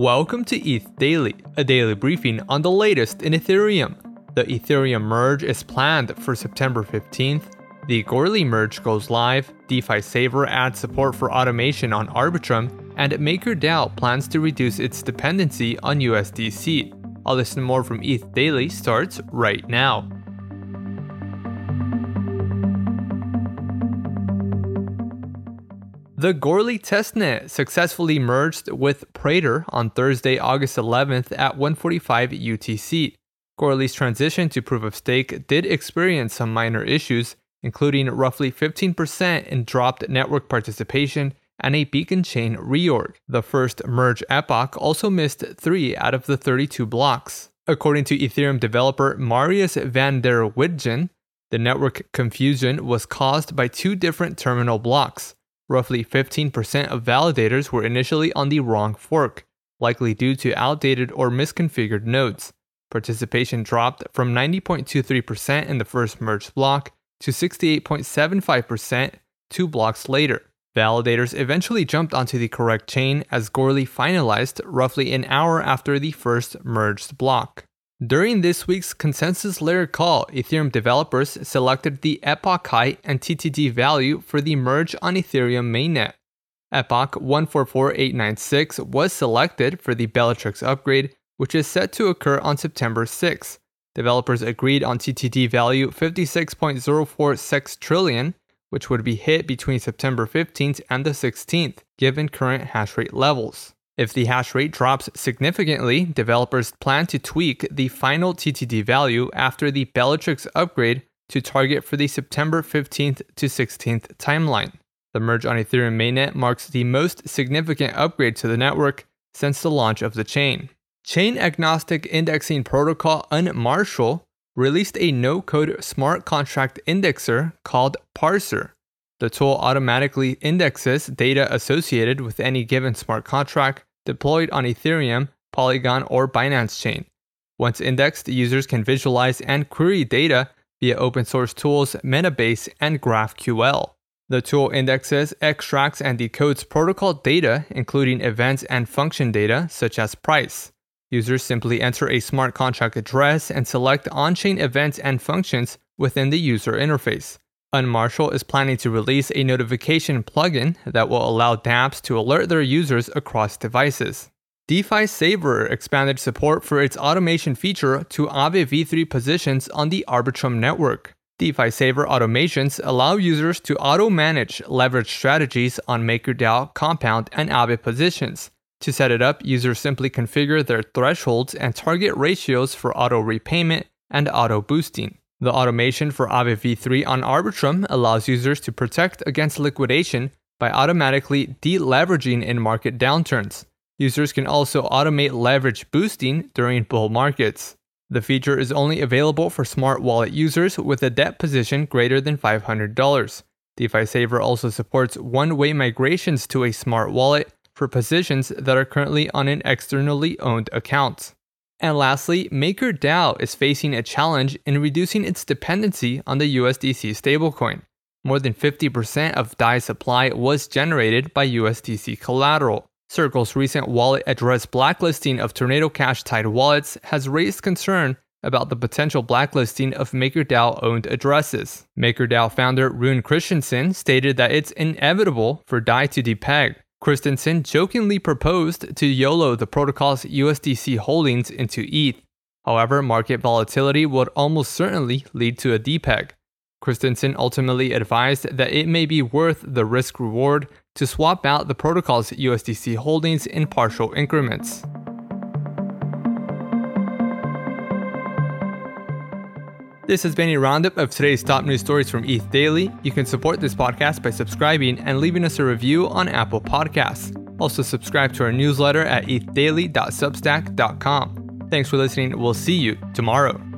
Welcome to ETH Daily, a daily briefing on the latest in Ethereum. The Ethereum merge is planned for September 15th. The Goerli merge goes live, DeFi Saver adds support for automation on Arbitrum, and MakerDAO plans to reduce its dependency on USDC. I'll listen more from ETH Daily starts right now. The Goerli testnet successfully merged with Prater on Thursday, August 11th at 1:45 UTC. Goerli's transition to proof of stake did experience some minor issues, including roughly 15% in dropped network participation and a beacon chain reorg. The first merge epoch also missed 3 out of the 32 blocks. According to Ethereum developer Marius van der Wijden, the network confusion was caused by two different terminal blocks. Roughly 15% of validators were initially on the wrong fork, likely due to outdated or misconfigured nodes. Participation dropped from 90.23% in the first merged block to 68.75% two blocks later. Validators eventually jumped onto the correct chain as Goerli finalized roughly an hour after the first merged block. During this week's consensus layer call, Ethereum developers selected the epoch height and TTD value for the merge on Ethereum mainnet. Epoch 144896 was selected for the Bellatrix upgrade, which is set to occur on September 6. Developers agreed on TTD value 56.046 trillion, which would be hit between September 15th and the 16th, given current hash rate levels. If the hash rate drops significantly, developers plan to tweak the final TTD value after the Bellatrix upgrade to target for the September 15th to 16th timeline. The merge on Ethereum mainnet marks the most significant upgrade to the network since the launch of the chain. Chain agnostic indexing protocol Unmarshal released a no code smart contract indexer called Parser. The tool automatically indexes data associated with any given smart contract deployed on Ethereum, Polygon, or Binance Chain. Once indexed, users can visualize and query data via open source tools Metabase and GraphQL. The tool indexes, extracts, and decodes protocol data, including events and function data, such as price. Users simply enter a smart contract address and select on chain events and functions within the user interface. Unmarshal is planning to release a notification plugin that will allow dApps to alert their users across devices. DeFi Saver expanded support for its automation feature to Aave v3 positions on the Arbitrum network. DeFi Saver automations allow users to auto manage leverage strategies on MakerDAO, Compound, and Aave positions. To set it up, users simply configure their thresholds and target ratios for auto repayment and auto boosting. The automation for Aave v3 on Arbitrum allows users to protect against liquidation by automatically deleveraging in market downturns. Users can also automate leverage boosting during bull markets. The feature is only available for smart wallet users with a debt position greater than $500. DeFi Saver also supports one way migrations to a smart wallet for positions that are currently on an externally owned account. And lastly, MakerDAO is facing a challenge in reducing its dependency on the USDC stablecoin. More than 50% of DAI supply was generated by USDC collateral. Circle's recent wallet address blacklisting of Tornado Cash tied wallets has raised concern about the potential blacklisting of MakerDAO owned addresses. MakerDAO founder Rune Christensen stated that it's inevitable for DAI to depeg, Christensen jokingly proposed to YOLO the protocol's USDC holdings into ETH. However, market volatility would almost certainly lead to a depeg. Christensen ultimately advised that it may be worth the risk reward to swap out the protocol's USDC holdings in partial increments. This has been a roundup of today's top news stories from ETH Daily. You can support this podcast by subscribing and leaving us a review on Apple Podcasts. Also, subscribe to our newsletter at ethdaily.substack.com. Thanks for listening. We'll see you tomorrow.